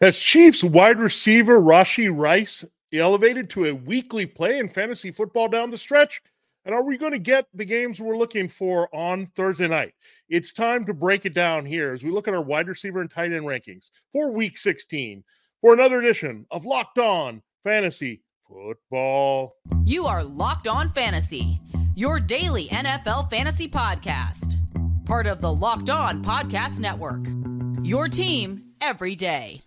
Has Chiefs wide receiver Rashee Rice elevated to a weekly play in fantasy football down the stretch? And are we going to get the games we're looking for on Thursday night? It's time to break it down here as we look at our wide receiver and tight end rankings for week 16 for another edition of Locked On Fantasy Football. You are Locked On Fantasy, your daily NFL fantasy podcast, part of the Locked On Podcast Network. Your team every day.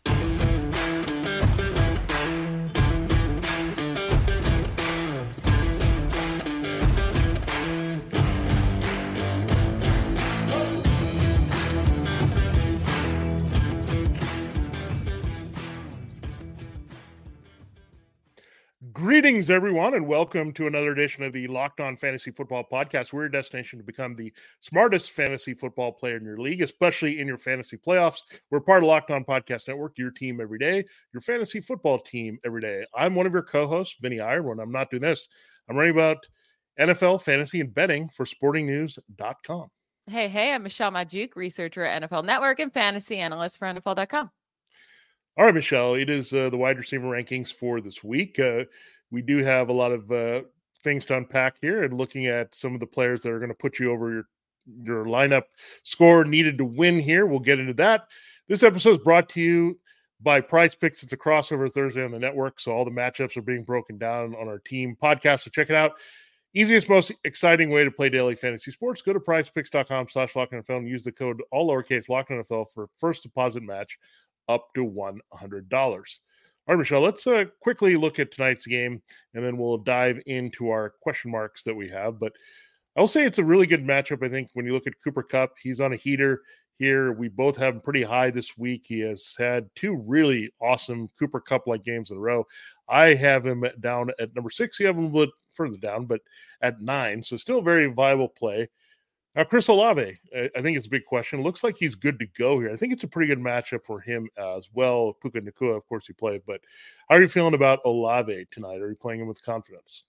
Greetings, everyone, and welcome to another edition of the Locked On Fantasy Football Podcast. We're a destination to become the smartest fantasy football player in your league, especially in your fantasy playoffs. We're part of Locked On Podcast Network, your team every day, your fantasy football team every day. I'm one of your co hosts, Vinnie. When I'm not doing this, I'm writing about NFL fantasy and betting for sportingnews.com. Hey, hey, I'm Michelle Magdziuk, researcher at NFL Network and fantasy analyst for NFL.com. All right, Michelle, it is uh, the wide receiver rankings for this week. Uh, we do have a lot of uh, things to unpack here and looking at some of the players that are going to put you over your your lineup score needed to win here. We'll get into that. This episode is brought to you by Prize Picks. It's a crossover Thursday on the network, so all the matchups are being broken down on our team podcast. So check it out. Easiest, most exciting way to play daily fantasy sports. Go to prizepicks.com slash locknfl and use the code all lowercase lock locknfl for first deposit match up to $100. All right, Michelle, let's uh, quickly look at tonight's game and then we'll dive into our question marks that we have. But I'll say it's a really good matchup. I think when you look at Cooper Kupp, he's on a heater here. We both have him pretty high this week. He has had two really awesome Cooper Kupp like games in a row. I have him down at number six. You have him a little further down, but at nine. So still a very viable play. Now, Chris Olave, I think it's a big question. Looks like he's good to go here. I think it's a pretty good matchup for him as well. Puka Nacua, of course, he played, but how are you feeling about Olave tonight? Are you playing him with confidence?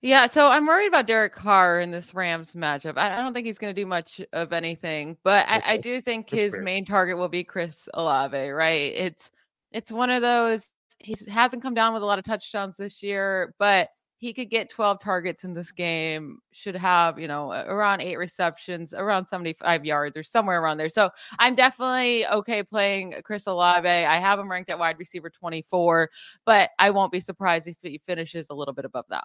Yeah, so I'm worried about Derek Carr in this Rams matchup. I, don't think he's going to do much of anything, but. I, I, do think That's his fair. main target will be Chris Olave. Right? It's it's one of those. He hasn't come down with a lot of touchdowns this year, but he could get 12 targets in this game, should have, you know, around eight receptions, around 75 yards or somewhere around there. So I'm definitely okay playing Chris Olave. I have him ranked at wide receiver 24, but I won't be surprised if he finishes a little bit above that.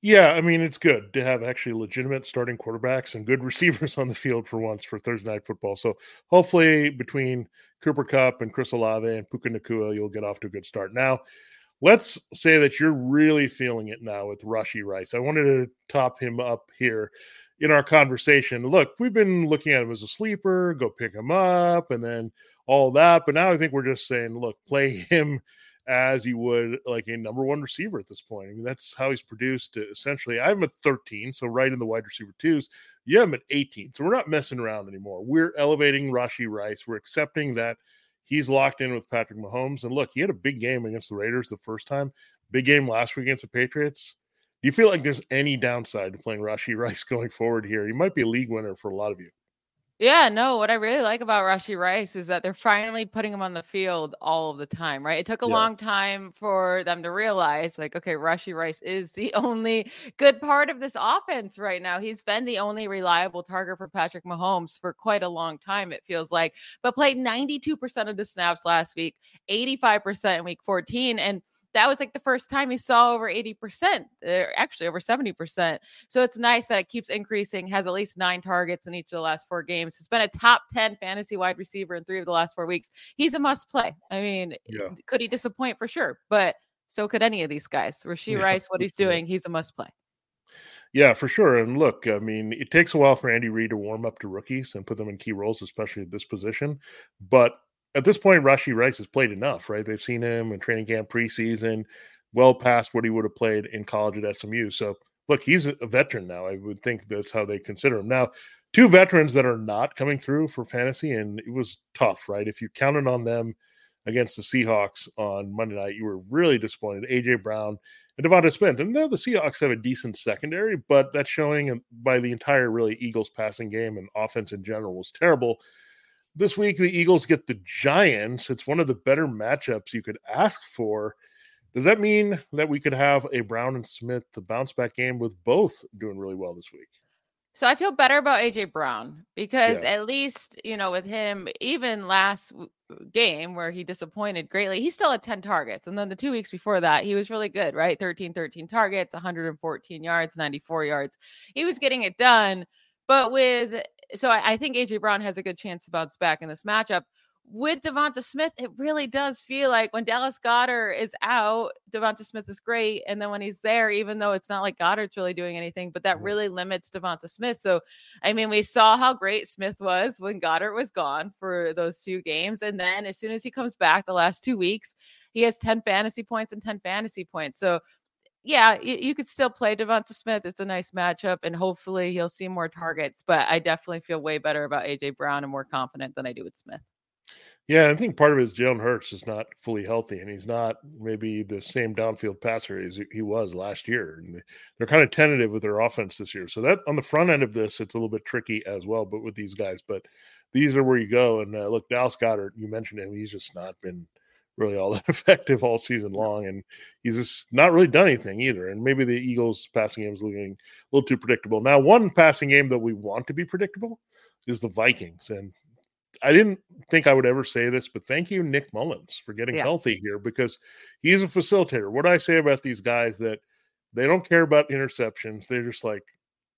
Yeah, I mean, it's good to have actually legitimate starting quarterbacks and good receivers on the field for once for Thursday night football. So hopefully between Cooper Kupp and Chris Olave and Puka Nacua, you'll get off to a good start. Now, let's say that you're really feeling it now with Rashee Rice. I wanted to top him up here in our conversation. Look, we've been looking at him as a sleeper, go pick him up, and then all that. But now I think we're just saying, look, play him as you would like a number one receiver at this point. I mean, that's how he's produced essentially. I have him at 13, so right in the wide receiver twos. You have him at 18. So we're not messing around anymore. We're elevating Rashee Rice. We're accepting that he's locked in with Patrick Mahomes. And look, he had a big game against the Raiders the first time, big game last week against the Patriots. Do you feel like there's any downside to playing Rashee Rice going forward here? He might be a league winner for a lot of you. Yeah, no, what I really like about Rashee Rice is that they're finally putting him on the field all of the time, right? It took a yeah. long time for them to realize, like, okay, Rashee Rice is the only good part of this offense right now. He's been the only reliable target for Patrick Mahomes for quite a long time, it feels like, but played 92% of the snaps last week, 85% in week 14. And that was like the first time he saw over 80%, uh, actually over 70%. So it's nice that it keeps increasing, has at least nine targets in each of the last four games. He's been a top 10 fantasy wide receiver in three of the last four weeks. He's a must play. I mean, yeah. could he disappoint for sure? But so could any of these guys. Rashee yeah, Rice, what he's doing, he's a must play. Yeah, for sure. And look, I mean, it takes a while for Andy Reid to warm up to rookies and put them in key roles, especially at this position. But at this point, Rashee Rice has played enough, right? They've seen him in training camp preseason, well past what he would have played in college at SMU. So, look, he's a veteran now. I would think that's how they consider him. Now, two veterans that are not coming through for fantasy, and it was tough, right? If you counted on them against the Seahawks on Monday night, you were really disappointed. AJ Brown and Devonta Smith. And now the Seahawks have a decent secondary, but that's showing by the entire really Eagles passing game and offense in general was terrible. This week the Eagles get the Giants. It's one of the better matchups you could ask for. Does that mean that we could have a Brown and Smith to bounce back game with both doing really well this week? So I feel better about AJ Brown because yeah. at least, you know, with him, even last game where he disappointed greatly, he still had 10 targets. And then the two weeks before that, he was really good, right? 13, 13 targets, 114 yards, 94 yards. He was getting it done. But with, so I, I think AJ Brown has a good chance to bounce back in this matchup with Devonta Smith, it really does feel like when Dallas Goedert is out, Devonta Smith is great. And then when he's there, even though it's not like Goedert's really doing anything, but that really limits Devonta Smith. So, I mean, we saw how great Smith was when Goedert was gone for those two games. And then as soon as he comes back the last two weeks, he has 10 fantasy points and 10 fantasy points. So, yeah, you, you could still play Devonta Smith. It's a nice matchup, and hopefully he'll see more targets. But I definitely feel way better about AJ Brown and more confident than I do with Smith. Yeah, I think part of it is Jalen Hurts is not fully healthy, and he's not maybe the same downfield passer as he was last year. And they're kind of tentative with their offense this year. So that on the front end of this, it's a little bit tricky as well. But with these guys, but these are where you go. And uh, look, Dallas Goedert, you mentioned him. He's just not been really all that effective all season long, and he's just not really done anything either. And maybe the Eagles' passing game is looking a little too predictable. Now, one passing game that we want to be predictable is the Vikings, and I didn't think I would ever say this, but thank you, Nick Mullens, for getting yeah. healthy here because he's a facilitator. What do I say about these guys that they don't care about interceptions. They're just like,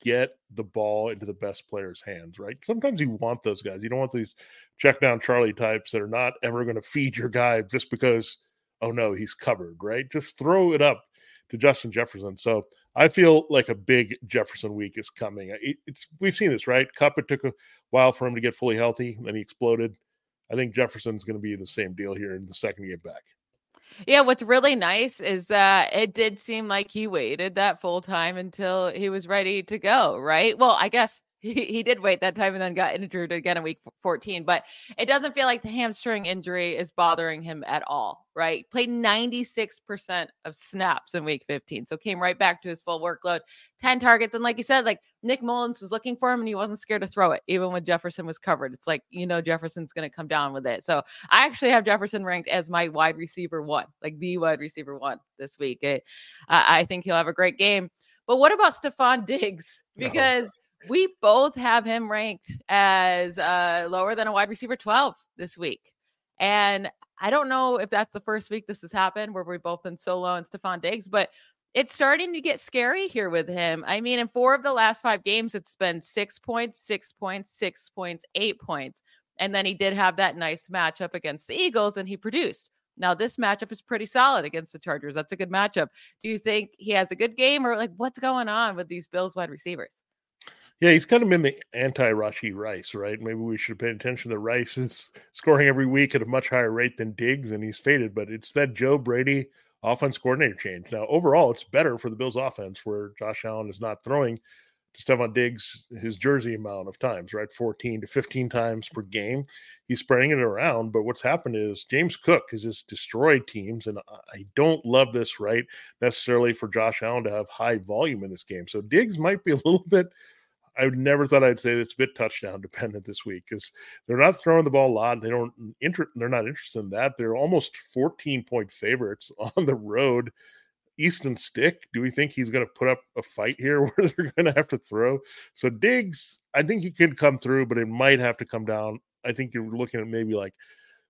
get the ball into the best player's hands, right? Sometimes you want those guys. You don't want these check down Charlie types that are not ever going to feed your guy just because, oh no, he's covered, right? Just throw it up to Justin Jefferson. So I feel like a big Jefferson week is coming. It, it's we've seen this, right? Kupp it took a while for him to get fully healthy, then he exploded. I think Jefferson's going to be the same deal here in the second get back. Yeah, what's really nice is that it did seem like he waited that full time until he was ready to go, right? Well, I guess he, he did wait that time and then got injured again in week 14 but it doesn't feel like the hamstring injury is bothering him at all right? Played 96% of snaps in week 15 so came right back to his full workload 10 targets and like you said like nick mullens was looking for him and he wasn't scared to throw it even when jefferson was covered. It's like you know jefferson's going to come down with it. So i actually have jefferson ranked as my wide receiver one like the wide receiver one this week. It, i think he'll have a great game. But what about Stefon Diggs? Because no we both have him ranked as uh, lower than a wide receiver 12 this week. And I don't know if that's the first week this has happened where we've both been so low in Stefon Diggs, but it's starting to get scary here with him. I mean, in four of the last five games, it's been six points, six points, six points, eight points. And then he did have that nice matchup against the Eagles and he produced. Now, this matchup is pretty solid against the Chargers. That's a good matchup. Do you think he has a good game or like what's going on with these Bills wide receivers? Yeah, he's kind of been the anti Rashee Rice, right? Maybe we should pay attention that Rice is scoring every week at a much higher rate than Diggs, and he's faded. But it's that Joe Brady offense coordinator change. Now, overall, it's better for the Bills' offense where Josh Allen is not throwing to Stefon Diggs his jersey amount of times, right? 14 to 15 times per game. He's spreading it around. But what's happened is James Cook has just destroyed teams. And I don't love this, right? Necessarily for Josh Allen to have high volume in this game. So Diggs might be a little bit I never thought I'd say this a bit touchdown dependent this week because they're not throwing the ball a lot. They don't inter- they're not interested in that. They're almost 14 point favorites on the road. Easton Stick, do we think he's going to put up a fight here where they're going to have to throw? So Diggs, I think he can come through, but it might have to come down. I think you're looking at maybe like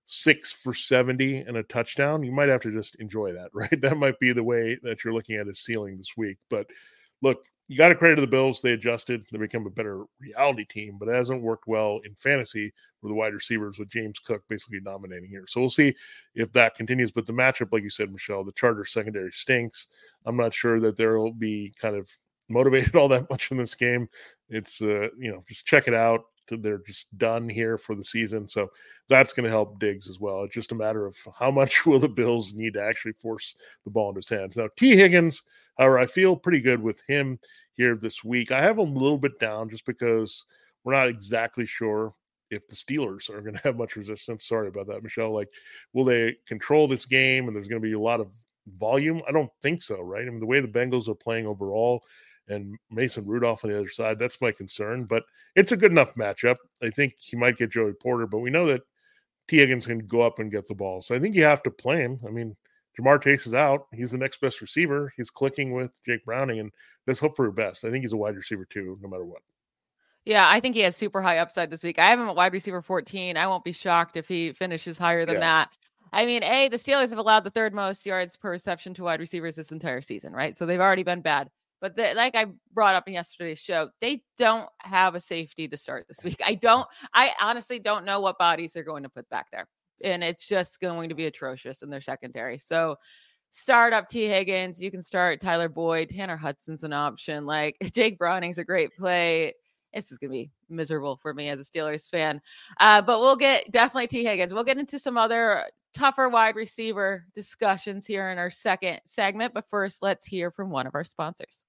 six for 70 and a touchdown. You might have to just enjoy that, right? That might be the way that you're looking at his ceiling this week. But look, you got to credit the Bills. They adjusted. They become a better reality team, but it hasn't worked well in fantasy with the wide receivers with James Cook basically dominating here. So we'll see if that continues. But the matchup, like you said, Michelle, the Chargers secondary stinks. I'm not sure that there will be kind of motivated all that much in this game. It's uh, you know, just check it out they're just done here for the season. So that's going to help Diggs as well. It's just a matter of how much will the Bills need to actually force the ball into his hands. Now, Tee Higgins, however, I feel pretty good with him here this week. I have him a little bit down just because we're not exactly sure if the Steelers are going to have much resistance. Sorry about that, Michelle. Like, will they control this game and there's going to be a lot of volume? I don't think so, right? I mean, the way the Bengals are playing overall, and Mason Rudolph on the other side. That's my concern, but it's a good enough matchup. I think he might get Joey Porter, but we know that Tee Higgins can go up and get the ball. So I think you have to play him. I mean, Ja'Marr Chase is out. He's the next best receiver. He's clicking with Jake Browning, and let's hope for the best. I think he's a wide receiver too, no matter what. Yeah, I think he has super high upside this week. I have him at wide receiver 14. I won't be shocked if he finishes higher than yeah. that. I mean, A, the Steelers have allowed the third most yards per reception to wide receivers this entire season, right? So they've already been bad. But the, like I brought up in yesterday's show, they don't have a safety to start this week. I don't, I honestly don't know what bodies they're going to put back there. And it's just going to be atrocious in their secondary. So start up Tee Higgins. You can start Tyler Boyd. Tanner Hudson's an option. Like Jake Browning's a great play this is going to be miserable for me as a Steelers fan. Uh, but we'll get definitely Tee Higgins. We'll get into some other tougher wide receiver discussions here in our second segment. But first, let's hear from one of our sponsors.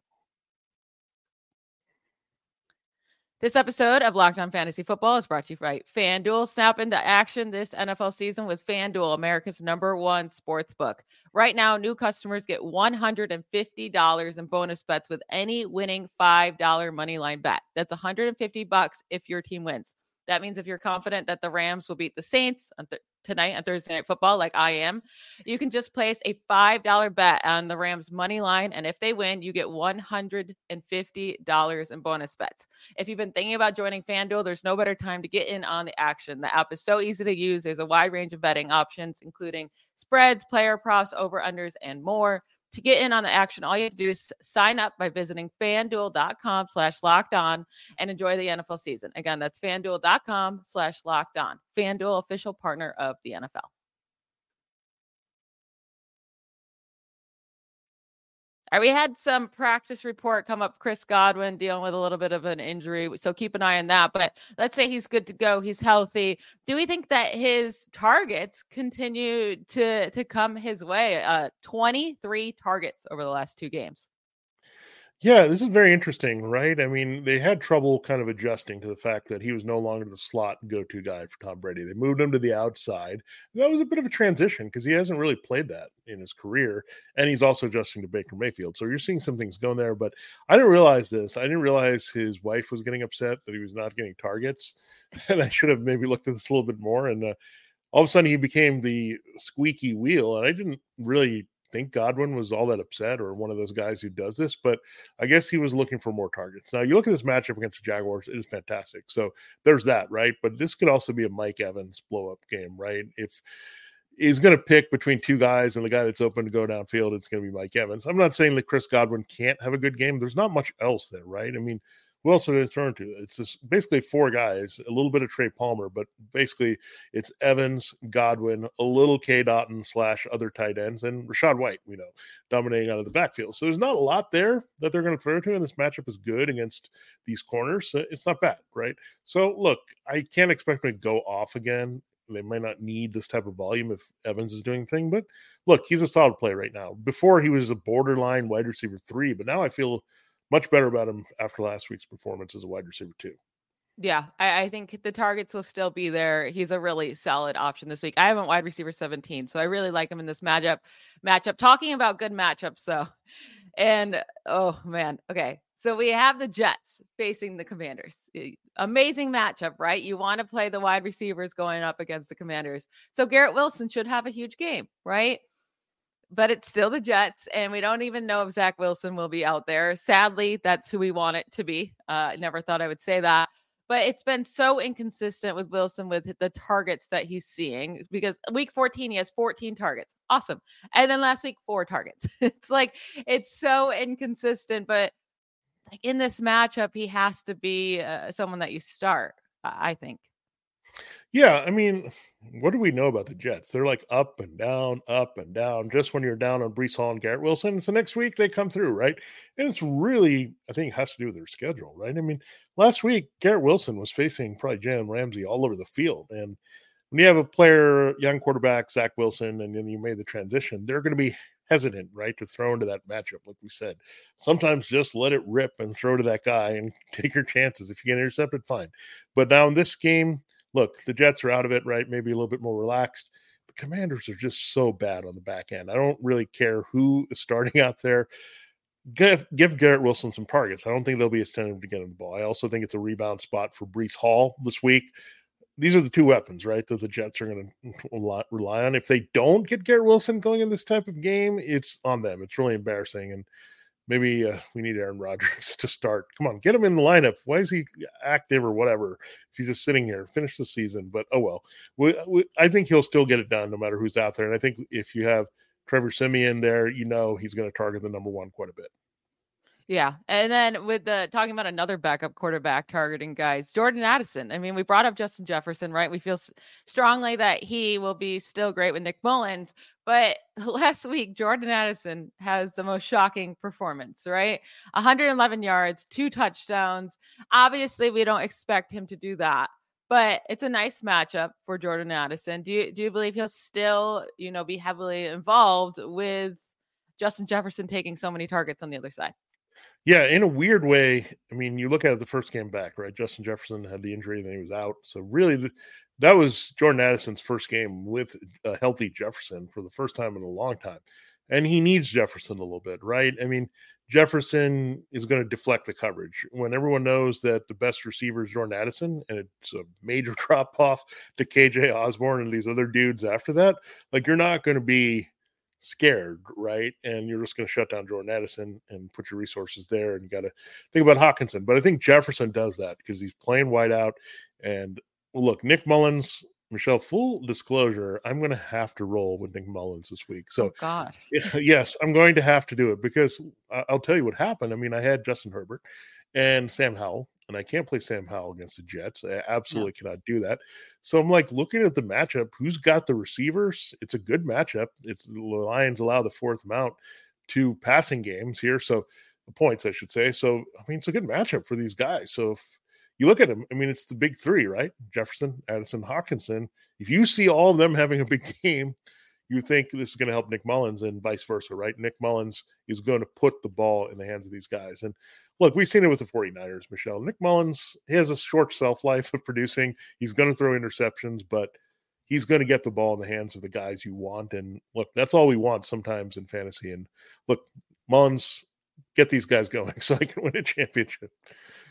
This episode of Locked On Fantasy Football is brought to you by FanDuel. Snap into action this NFL season with FanDuel, America's number one sports book. Right now, new customers get $150 in bonus bets with any winning $5 money line bet. That's 150 bucks if your team wins. That means if you're confident that the Rams will beat the Saints on th- tonight on Thursday Night Football, like I am, you can just place a $5 bet on the Rams money line. And if they win, you get $150 in bonus bets. If you've been thinking about joining FanDuel, there's no better time to get in on the action. The app is so easy to use. There's a wide range of betting options, including spreads, player props, over unders, and more. To get in on the action, all you have to do is sign up by visiting fanduel.com slash locked on and enjoy the NFL season. Again, that's fanduel.com slash locked on. Fanduel, official partner of the NFL. Right, we had some practice report come up. Chris Godwin dealing with a little bit of an injury, so keep an eye on that. But let's say he's good to go, he's healthy. Do we think that his targets continue to to come his way? Uh, twenty three targets over the last two games. Yeah, this is very interesting, right? I mean, they had trouble kind of adjusting to the fact that he was no longer the slot go to guy for Tom Brady. They moved him to the outside. That was a bit of a transition because he hasn't really played that in his career. And he's also adjusting to Baker Mayfield. So you're seeing some things going there. But I didn't realize this. I didn't realize his wife was getting upset that he was not getting targets. And I should have maybe looked at this a little bit more. And uh, all of a sudden he became the squeaky wheel. And I didn't really think Godwin was all that upset or one of those guys who does this, but I guess he was looking for more targets. Now, you look at this matchup against the Jaguars, it is fantastic. So there's that, right? But this could also be a Mike Evans blow up game, right? If he's going to pick between two guys and the guy that's open to go downfield, it's going to be Mike Evans. I'm not saying that Chris Godwin can't have a good game. There's not much else there, right? I mean, who else they turn to? It's just basically four guys, a little bit of Trey Palmer, but basically it's Evans, Godwin, a little Cade Otton slash other tight ends, and Rachaad White, we know, dominating out of the backfield. So there's not a lot there that they're going to throw to, and this matchup is good against these corners. It's not bad, right? So look, I can't expect them to go off again. They might not need this type of volume if Evans is doing thing, but look, he's a solid play right now. Before he was a borderline wide receiver three, but now I feel much better about him after last week's performance as a wide receiver too. Yeah, I, I, think the targets will still be there. He's a really solid option this week. I have a wide receiver 17, so I really like him in this matchup. Matchup. Talking about good matchups, though, and oh man, okay. So we have the Jets facing the Commanders. Amazing matchup, right? You want to play the wide receivers going up against the Commanders. So Garrett Wilson should have a huge game, right? But it's still the Jets, and we don't even know if Zach Wilson will be out there. Sadly, that's who we want it to be. Uh, I never thought I would say that, but it's been so inconsistent with Wilson with the targets that he's seeing because week 14, he has 14 targets. Awesome. And then last week, four targets. it's like, it's so inconsistent, but like in this matchup, he has to be uh, someone that you start, I think. Yeah, I mean, what do we know about the Jets? They're like up and down, up and down. Just when you're down on Breece Hall and Garrett Wilson, it's the next week they come through, right? And it's really, I think, has to do with their schedule, right? I mean, last week Garrett Wilson was facing probably Jalen Ramsey all over the field, and when you have a player, young quarterback Zach Wilson, and then you made the transition, they're going to be hesitant, right, to throw into that matchup. Like we said, sometimes just let it rip and throw to that guy and take your chances. If you get intercepted, fine. But now in this game look, the Jets are out of it, right? Maybe a little bit more relaxed. The Commanders are just so bad on the back end. I don't really care who is starting out there. give give Garrett Wilson some targets. I don't think they'll be as tentative to get him the ball. I also think it's a rebound spot for Breece Hall this week. These are the two weapons, right? That the Jets are going to rely on. If they don't get Garrett Wilson going in this type of game, it's on them. It's really embarrassing, and maybe uh, we need Aaron Rodgers to start. Come on, get him in the lineup. Why is he active or whatever? If he's just sitting here, finish the season. But oh well, we, we, I think he'll still get it done no matter who's out there. And I think if you have Trevor Siemian there, you know he's going to target the number one quite a bit. Yeah. And then with the talking about another backup quarterback targeting guys, Jordan Addison. I mean, we brought up Justin Jefferson, right? We feel strongly that he will be still great with Nick Mullens. But last week, Jordan Addison has the most shocking performance, right? 111 yards, two touchdowns. Obviously, we don't expect him to do that. But it's a nice matchup for Jordan Addison. Do you do you believe he'll still, you know, be heavily involved with Justin Jefferson taking so many targets on the other side? Yeah, in a weird way. I mean, you look at it the first game back, right? Justin Jefferson had the injury, then he was out. So really, the, that was Jordan Addison's first game with a healthy Jefferson for the first time in a long time, and he needs Jefferson a little bit, right? I mean, Jefferson is going to deflect the coverage when everyone knows that the best receiver is Jordan Addison, and it's a major drop off to KJ Osborn and these other dudes after that. Like, you're not going to be scared, right? And you're just going to shut down Jordan Addison and put your resources there. And you got to think about Hockenson. But I think Jefferson does that because he's playing wide out. And look, Nick Mullens, Michelle, full disclosure, I'm going to have to roll with Nick Mullens this week. Oh so, oh, God. yes, I'm going to have to do it because uh, I'll tell you what happened. I mean, I had Justin Herbert and Sam Howell and I can't play Sam Howell against the Jets. I absolutely yeah. cannot do that. So I'm like looking at the matchup. Who's got the receivers? It's a good matchup. It's the Lions allow the fourth amount to passing games here, so uh, points I should say. So I mean, it's a good matchup for these guys. So if you look at them, I mean, it's the big three, right? Jefferson, Addison, Hockenson. If you see all of them having a big game, you think this is going to help Nick Mullens and vice versa, right? Nick Mullens is going to put the ball in the hands of these guys. And look, we've seen it with the 49ers, Michelle. Nick Mullens, he has a short shelf life of producing. He's going to throw interceptions, but he's going to get the ball in the hands of the guys you want. And look, that's all we want sometimes in fantasy. And look, Mullens, get these guys going so I can win a championship.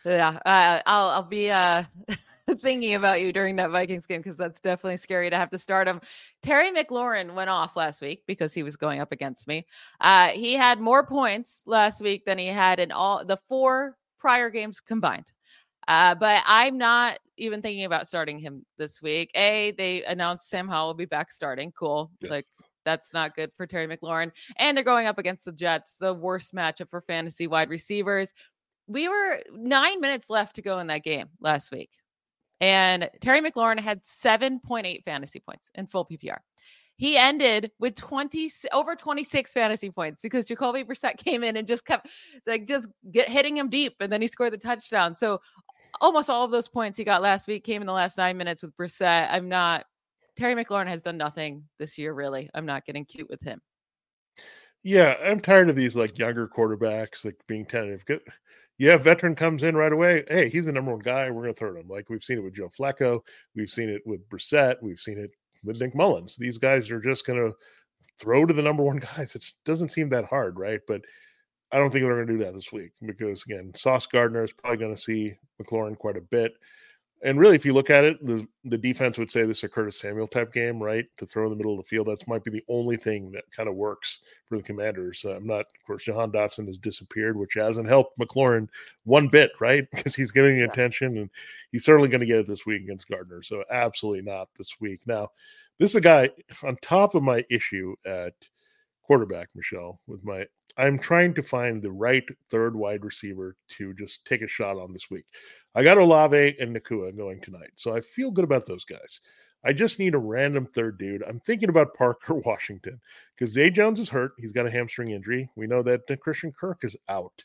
Yeah, uh, I'll I'll be uh thinking about you during that Vikings game because that's definitely scary to have to start him. Terry McLaurin went off last week because he was going up against me. Uh, he had more points last week than he had in all the four prior games combined. Uh, but I'm not even thinking about starting him this week. A, they announced Sam Howell will be back starting. Cool. Yeah. Like that's not good for Terry McLaurin. And they're going up against the Jets, the worst matchup for fantasy wide receivers. We were nine minutes left to go in that game last week. And Terry McLaurin had 7.8 fantasy points in full PPR. He ended with 20 over 26 fantasy points because Jacoby Brissett came in and just kept like just get hitting him deep and then he scored the touchdown. So almost all of those points he got last week came in the last nine minutes with Brissett. I'm not Terry McLaurin has done nothing this year, really. I'm not getting cute with him. Yeah, I'm tired of these like younger quarterbacks like being tentative yeah, veteran comes in right away. Hey, he's the number one guy. We're going to throw him. Like we've seen it with Joe Flacco. We've seen it with Brissett. We've seen it with Nick Mullens. These guys are just going to throw to the number one guys. It doesn't seem that hard, right? But I don't think they're going to do that this week because, again, Sauce Gardner is probably going to see McLaurin quite a bit and really, if you look at it, the, the defense would say this is a Curtis Samuel type game, right? To throw in the middle of the field. That's might be the only thing that kind of works for the commanders. Uh, I'm not, of course, Jahan Dotson has disappeared, which hasn't helped McLaurin one bit, right? Because he's getting the attention and he's certainly going to get it this week against Gardner. So, absolutely not this week. Now, this is a guy on top of my issue at quarterback, Michelle, with my I'm trying to find the right third wide receiver to just take a shot on this week. I got Olave and Nacua going tonight, so I feel good about those guys. I just need a random third dude. I'm thinking about Parker Washington because Zay Jones is hurt. He's got a hamstring injury. We know that Christian Kirk is out,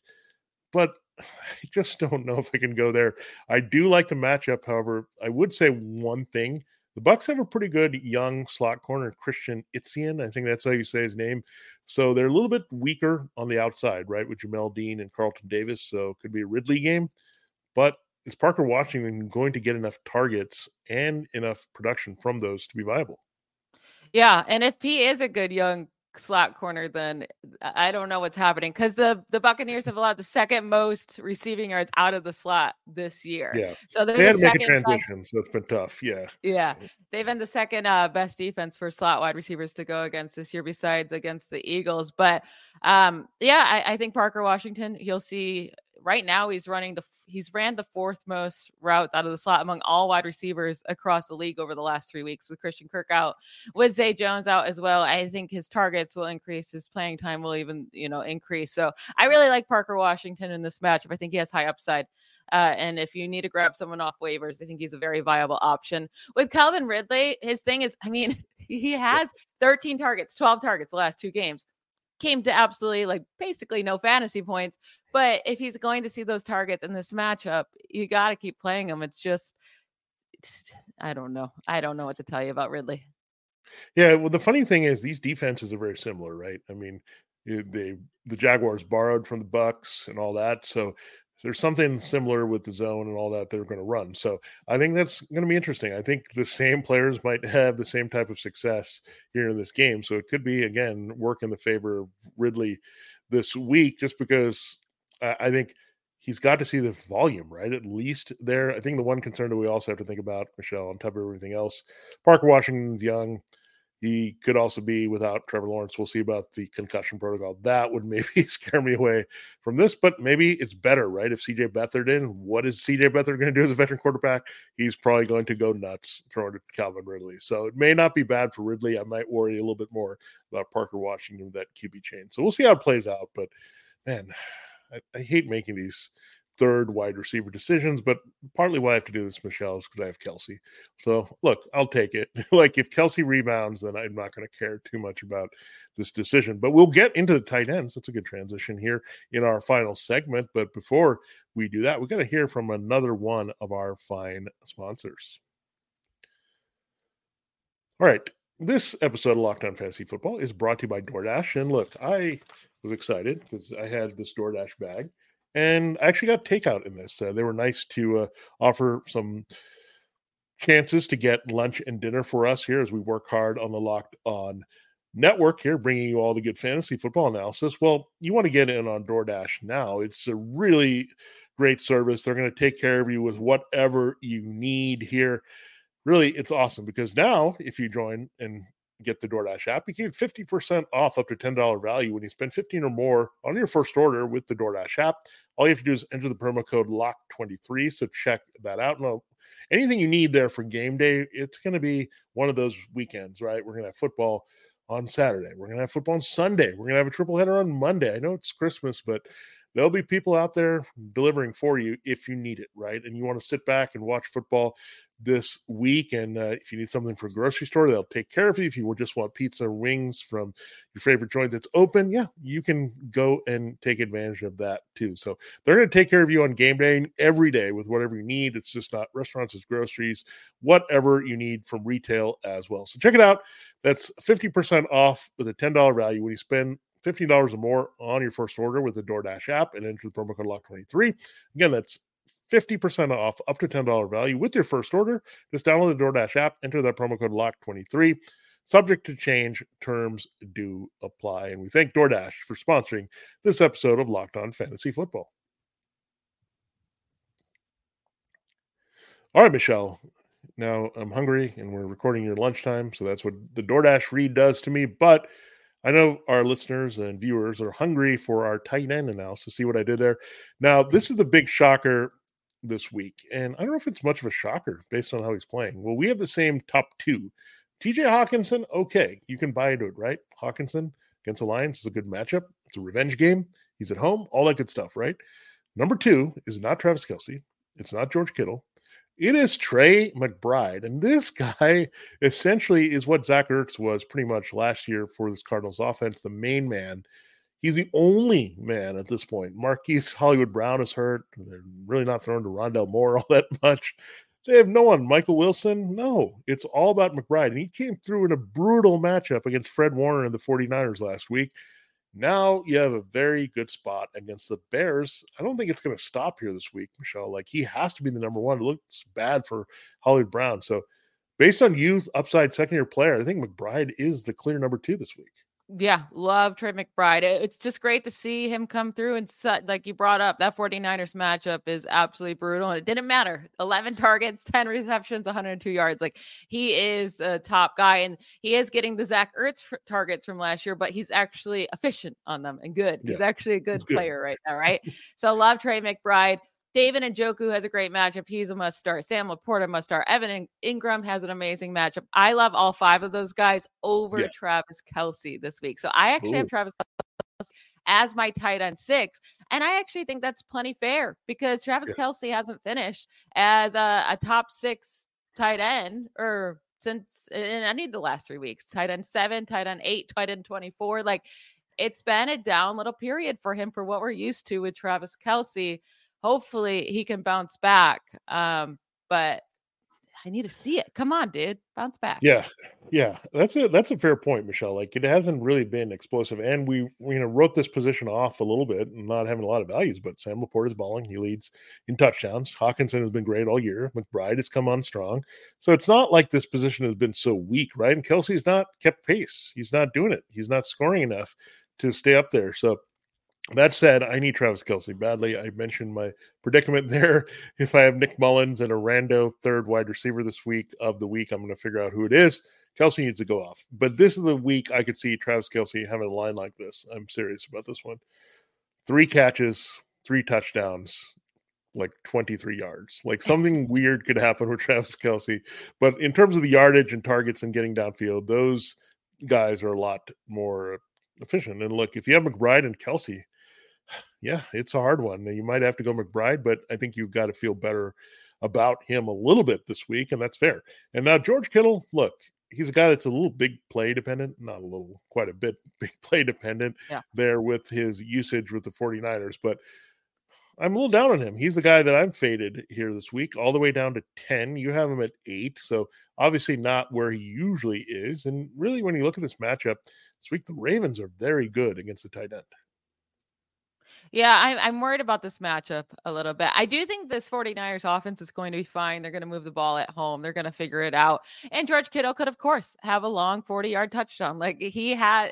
but I just don't know if I can go there. I do like the matchup. However, I would say one thing the Bucks have a pretty good young slot corner, Christian Izien. I think that's how you say his name. So they're a little bit weaker on the outside, right, with Jamel Dean and Carlton Davis. So it could be a Ridley game. But is Parker Washington going to get enough targets and enough production from those to be viable? Yeah, and if he is a good young slot corner, then I don't know what's happening because the the Buccaneers have allowed the second most receiving yards out of the slot this year. Yeah, so they had the to make a transition, best, so it's been tough. Yeah, yeah, they've been the second uh, best defense for slot wide receivers to go against this year, besides against the Eagles. But um, yeah, I, I think Parker Washington, you'll see right now he's running the he's ran the fourth most routes out of the slot among all wide receivers across the league over the last three weeks. With Christian Kirk out, with Zay Jones out as well, I think his targets will increase. His playing time will even you know increase. So I really like Parker Washington in this matchup. I think he has high upside. Uh, and if you need to grab someone off waivers, I think he's a very viable option. With Calvin Ridley, his thing is, I mean, he has 13 targets, 12 targets the last two games came to absolutely like basically no fantasy points. But if he's going to see those targets in this matchup, you got to keep playing him. It's just, I don't know. I don't know what to tell you about Ridley. Yeah, well, the funny thing is these defenses are very similar, right? I mean, they the Jaguars borrowed from the Bucks and all that, so there's something similar with the zone and all that they're going to run. So I think that's going to be interesting. I think the same players might have the same type of success here in this game. So it could be again work in the favor of Ridley this week, just because I think he's got to see the volume, right? At least there. I think the one concern that we also have to think about, Michelle, on top of everything else, Parker Washington's young. He could also be without Trevor Lawrence. We'll see about the concussion protocol. That would maybe scare me away from this, but maybe it's better, right? If CJ Beathard in, what is CJ Beathard going to do as a veteran quarterback? He's probably going to go nuts throwing to Calvin Ridley. So it may not be bad for Ridley. I might worry a little bit more about Parker Washington that QB chain. So we'll see how it plays out. But man, I, I hate making these third wide receiver decisions, but partly why I have to do this, Michelle, is because I have Kelce. So look, I'll take it. like if Kelce rebounds, then I'm not going to care too much about this decision. But we'll get into the tight ends. That's a good transition here in our final segment. But before we do that, we got to hear from another one of our fine sponsors. All right. This episode of Locked On Fantasy Football is brought to you by DoorDash. And look, I was excited because I had this DoorDash bag and I actually got takeout in this. Uh, they were nice to uh, offer some chances to get lunch and dinner for us here as we work hard on the Locked On network here, bringing you all the good fantasy football analysis. Well, you want to get in on DoorDash now. It's a really great service. They're going to take care of you with whatever you need here. Really, it's awesome because now if you join and get the DoorDash app, you can get 50% off up to $10 value when you spend 15 or more on your first order with the DoorDash app. All you have to do is enter the promo code LOCK23. So check that out. Anything you need there for game day, it's going to be one of those weekends, right? We're going to have football on Saturday. We're going to have football on Sunday. We're going to have a triple header on Monday. I know it's Christmas, but there'll be people out there delivering for you if you need it, right? And you want to sit back and watch football this week. And uh, if you need something for a grocery store, they'll take care of you. If you just want pizza or wings from your favorite joint that's open, yeah, you can go and take advantage of that too. So they're going to take care of you on game day every day with whatever you need. It's just not restaurants, it's groceries, whatever you need from retail as well. So check it out. That's 50% off with a $10 value when you spend $15 or more on your first order with the DoorDash app and enter the promo code LOCK23. Again, that's 50% off up to $10 value with your first order. Just download the DoorDash app, enter that promo code LOCK23. Subject to change, terms do apply. And we thank DoorDash for sponsoring this episode of Locked On Fantasy Football. All right, Michelle. Now I'm hungry and we're recording your lunchtime. So that's what the DoorDash read does to me. But I know our listeners and viewers are hungry for our tight end analysis. See what I did there? Now, this is the big shocker this week. And I don't know if it's much of a shocker based on how he's playing. Well, we have the same top two. TJ Hockenson, okay, you can buy into it, right? Hockenson against the Lions is a good matchup. It's a revenge game. He's at home, all that good stuff, right? Number two is not Travis Kelce. It's not George Kittle. It is Trey McBride. And this guy essentially is what Zach Ertz was pretty much last year for this Cardinals offense, the main man He's the only man at this point. Marquise Hollywood Brown is hurt. They're really not throwing to Rondale Moore all that much. They have no one. Michael Wilson, no. It's all about McBride. And he came through in a brutal matchup against Fred Warner and the 49ers last week. Now you have a very good spot against the Bears. I don't think it's going to stop here this week, Michelle. Like he has to be the number one. It looks bad for Hollywood Brown. So, based on youth, upside second year player, I think McBride is the clear number two this week. Yeah, love Trey McBride. It's just great to see him come through and such, like you brought up, that 49ers matchup is absolutely brutal. And it didn't matter. 11 targets, 10 receptions, 102 yards. Like he is a top guy and he is getting the Zach Ertz targets from last year, but he's actually efficient on them and good. Yeah. He's actually a good, good player right now, right? so love Trey McBride. David Njoku has a great matchup. He's a must start. Sam LaPorta must start. Evan Engram has an amazing matchup. I love all five of those guys over yeah. Travis Kelce this week. So I actually Ooh. have Travis as my tight end six. And I actually think that's plenty fair because Travis yeah. Kelce hasn't finished as a, a top six tight end or since in any of the last three weeks. Tight end seven, tight end eight, tight end 24. Like it's been a down little period for him for what we're used to with Travis Kelce hopefully he can bounce back. Um, but I need to see it. Come on, dude, bounce back. Yeah, yeah, that's a that's a fair point, Michelle. Like it hasn't really been explosive, and we, you know wrote this position off a little bit, and not having a lot of values. But Sam LaPorta is balling; he leads in touchdowns. Hockenson has been great all year. McBride has come on strong, so it's not like this position has been so weak, right? And Kelce's not kept pace; he's not doing it. He's not scoring enough to stay up there. So that said, I need Travis Kelce badly. I mentioned my predicament there. If I have Nick Mullens and a rando third wide receiver this week of the week, I'm going to figure out who it is. Kelce needs to go off. But this is the week I could see Travis Kelce having a line like this. I'm serious about this one. Three catches, three touchdowns, like 23 yards. Like something weird could happen with Travis Kelce. But in terms of the yardage and targets and getting downfield, those guys are a lot more efficient. And look, if you have McBride and Kelce, yeah, it's a hard one. You might have to go McBride, but I think you've got to feel better about him a little bit this week, and that's fair. And now George Kittle, look, he's a guy that's a little big play dependent, not a little, quite a bit big play dependent yeah. there with his usage with the 49ers, but I'm a little down on him. He's the guy that I'm faded here this week, all the way down to 10. You have him at eight. So obviously not where he usually is. And really, when you look at this matchup this week, the Ravens are very good against the tight end. Yeah, I'm, I'm worried about this matchup a little bit. I do think this 49ers offense is going to be fine. They're going to move the ball at home. They're going to figure it out. And George Kittle could, of course, have a long 40 yard touchdown. Like he had,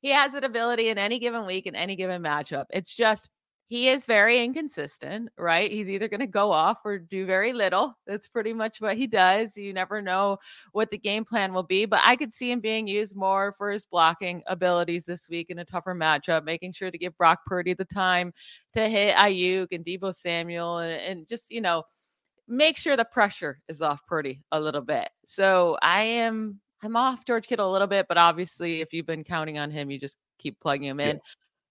he has an ability in any given week, in any given matchup. It's just he is very inconsistent, right? He's either going to go off or do very little. That's pretty much what he does. You never know what the game plan will be, but I could see him being used more for his blocking abilities this week in a tougher matchup, making sure to give Brock Purdy the time to hit Aiyuk and Deebo Samuel and, and just, you know, make sure the pressure is off Purdy a little bit. So I am I'm off George Kittle a little bit, but obviously if you've been counting on him, you just keep plugging him in. Yeah.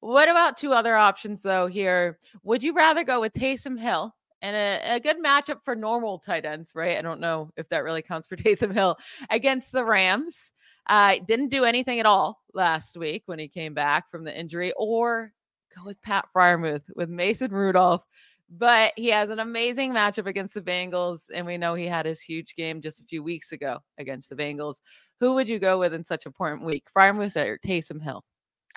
What about two other options though? Here, would you rather go with Taysom Hill and a, a, good matchup for normal tight ends, right? I don't know if that really counts for Taysom Hill against the Rams. Uh, didn't do anything at all last week when he came back from the injury, or go with Pat Freiermuth with Mason Rudolph. But he has an amazing matchup against the Bengals, and we know he had his huge game just a few weeks ago against the Bengals. Who would you go with in such an important week, Freiermuth or Taysom Hill?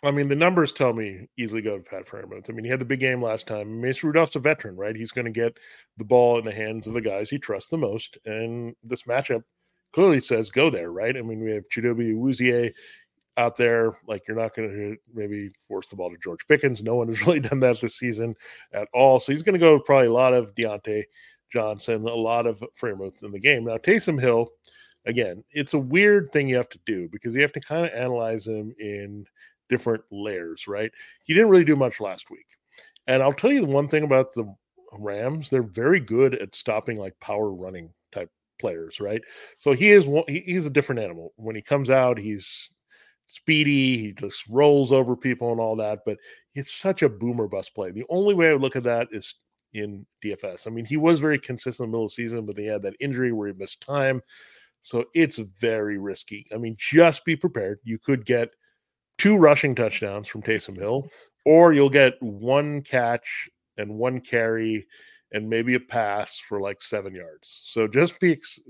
I mean, the numbers tell me easily go to Pat Freiermuth. I mean, he had the big game last time. Mason Rudolph's a veteran, right? He's going to get the ball in the hands of the guys he trusts the most. And this matchup clearly says go there, right? I mean, we have Chidobe Awuzie out there. Like, you're not going to uh, maybe force the ball to George Pickens. No one has really done that this season at all. So he's going to go probably a lot of Diontae Johnson, a lot of Freiermuth in the game. Now, Taysom Hill, again, it's a weird thing you have to do because you have to kind of analyze him in – different layers, right? He didn't really do much last week. And I'll tell you the one thing about the Rams, they're very good at stopping like power running type players, right? So he is one, he's a different animal. When he comes out, he's speedy, he just rolls over people and all that, but it's such a boomer bust play. The only way I would look at that is in DFS. I mean, he was very consistent in the middle of the season, but he had that injury where he missed time. So it's very risky. I mean, just be prepared. You could get two rushing touchdowns from Taysom Hill, or you'll get one catch and one carry and maybe a pass for like seven yards. So just be, ex-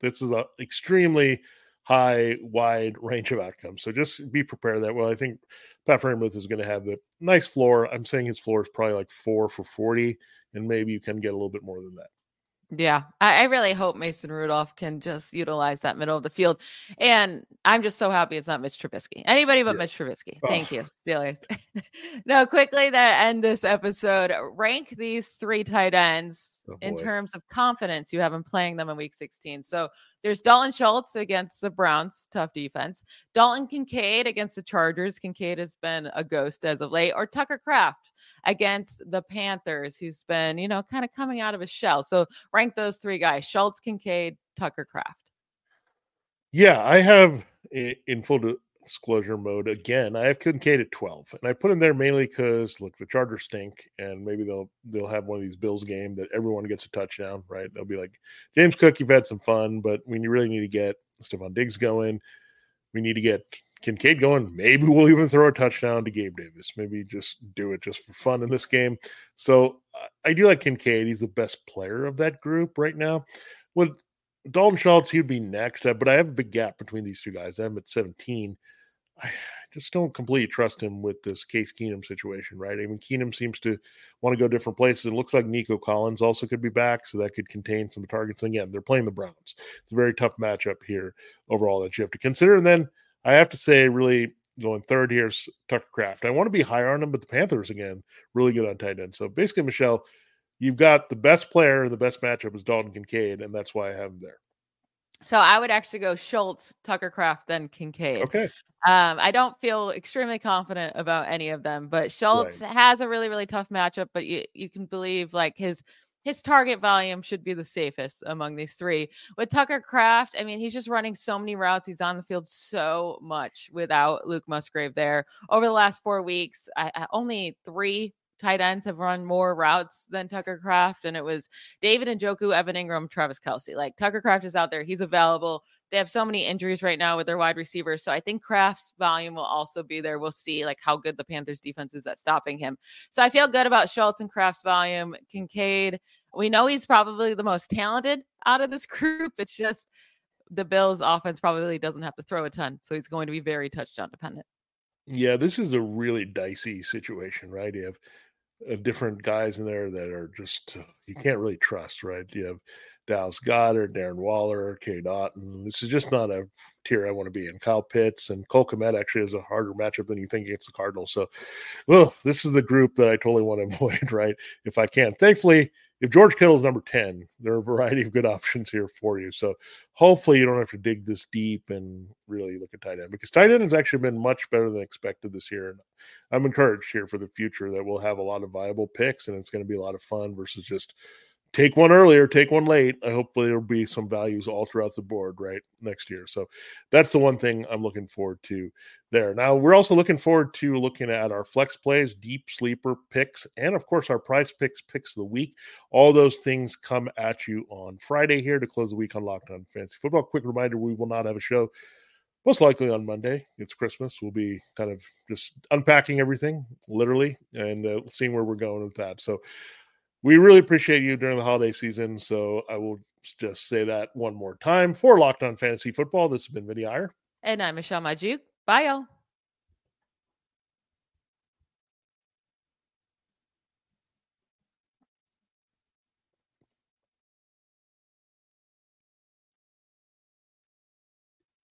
this is an extremely high, wide range of outcomes. So just be prepared that. Well, I think Pat Freiermuth is going to have the nice floor. I'm saying his floor is probably like four for 40, and maybe you can get a little bit more than that. Yeah, I, I, really hope Mason Rudolph can just utilize that middle of the field. And I'm just so happy it's not Mitch Trubisky. Anybody but yeah. Mitch Trubisky. Oh. Thank oh. you, Steelers. now, quickly to end this episode, rank these three tight ends oh, in terms of confidence you have in playing them in week 16. So there's Dalton Schultz against the Browns, tough defense. Dalton Kincaid against the Chargers. Kincaid has been a ghost as of late, or Tucker Kraft against the Panthers, who's been, you know, kind of coming out of a shell. So rank those three guys Schultz, Kincaid, Tucker Kraft. Yeah, I have in full disclosure mode again. I have Kincaid at 12, and I put him there mainly because look, the Chargers stink, and maybe they'll they'll have one of these Bills game that everyone gets a touchdown, right? They'll be like, James Cook, you've had some fun, but when you really need to get Stefon Diggs going, we need to get Kincaid going. Maybe we'll even throw a touchdown to Gabe Davis. Maybe just do it just for fun in this game. So I do like Kincaid. He's the best player of that group right now. With Dalton Schultz, he'd be next, uh, but I have a big gap between these two guys. I'm at 17. I just don't completely trust him with this Case Keenum situation, right? I mean, Keenum seems to want to go different places. It looks like Nico Collins also could be back, so that could contain some targets. And again, they're playing the Browns. It's a very tough matchup here overall that you have to consider. And then I have to say, really going third here is Tucker Kraft. I want to be higher on him, but the Panthers again really good on tight end. So basically, Michelle, you've got the best player, and the best matchup is Dalton Kincaid, and that's why I have him there. So I would actually go Schultz, Tucker Kraft, then Kincaid. Okay. Um, I don't feel extremely confident about any of them, but Schultz right. has a really, really tough matchup. But you you can believe like his his target volume should be the safest among these three. With Tucker Kraft, I mean, he's just running so many routes. He's on the field so much without Luke Musgrave there. Over the last four weeks, I, I only three tight ends have run more routes than Tucker Kraft, and it was David and Njoku, Evan Engram, Travis Kelce. Like Tucker Kraft is out there, he's available. They have so many injuries right now with their wide receivers. So I think Kraft's volume will also be there. We'll see like how good the Panthers defense is at stopping him. So I feel good about Schultz and Kraft's volume. Kincaid, we know he's probably the most talented out of this group. It's just the Bills offense probably doesn't have to throw a ton. So he's going to be very touchdown dependent. Yeah, this is a really dicey situation, right? Uh, different guys in there that are just uh, you can't really trust, right? You have Dallas Goedert, Darren Waller, Cade Otton. This is just not a tier I want to be in. Kyle Pitts and Cole Kmet actually has a harder matchup than you think against the Cardinals. So, well, this is the group that I totally want to avoid, right? If I can. Thankfully, if George is number 10, there are a variety of good options here for you. So hopefully you don't have to dig this deep and really look at tight end because tight end has actually been much better than expected this year. And I'm encouraged here for the future that we'll have a lot of viable picks and it's going to be a lot of fun versus just take one earlier, take one late. I hopefully there'll be some values all throughout the board right next year. So that's the one thing I'm looking forward to there. Now we're also looking forward to looking at our flex plays, deep sleeper picks, and of course our PrizePicks picks of the week. All those things come at you on Friday here to close the week on Locked On Fantasy Football. Quick reminder: we will not have a show. Most likely on Monday. It's Christmas. We'll be kind of just unpacking everything, literally, and uh, seeing where we're going with that. So, we really appreciate you during the holiday season. So I will just say that one more time for Locked On Fantasy Football. This has been Vinnie Iyer. And I'm Michelle Magdziuk. Bye, y'all.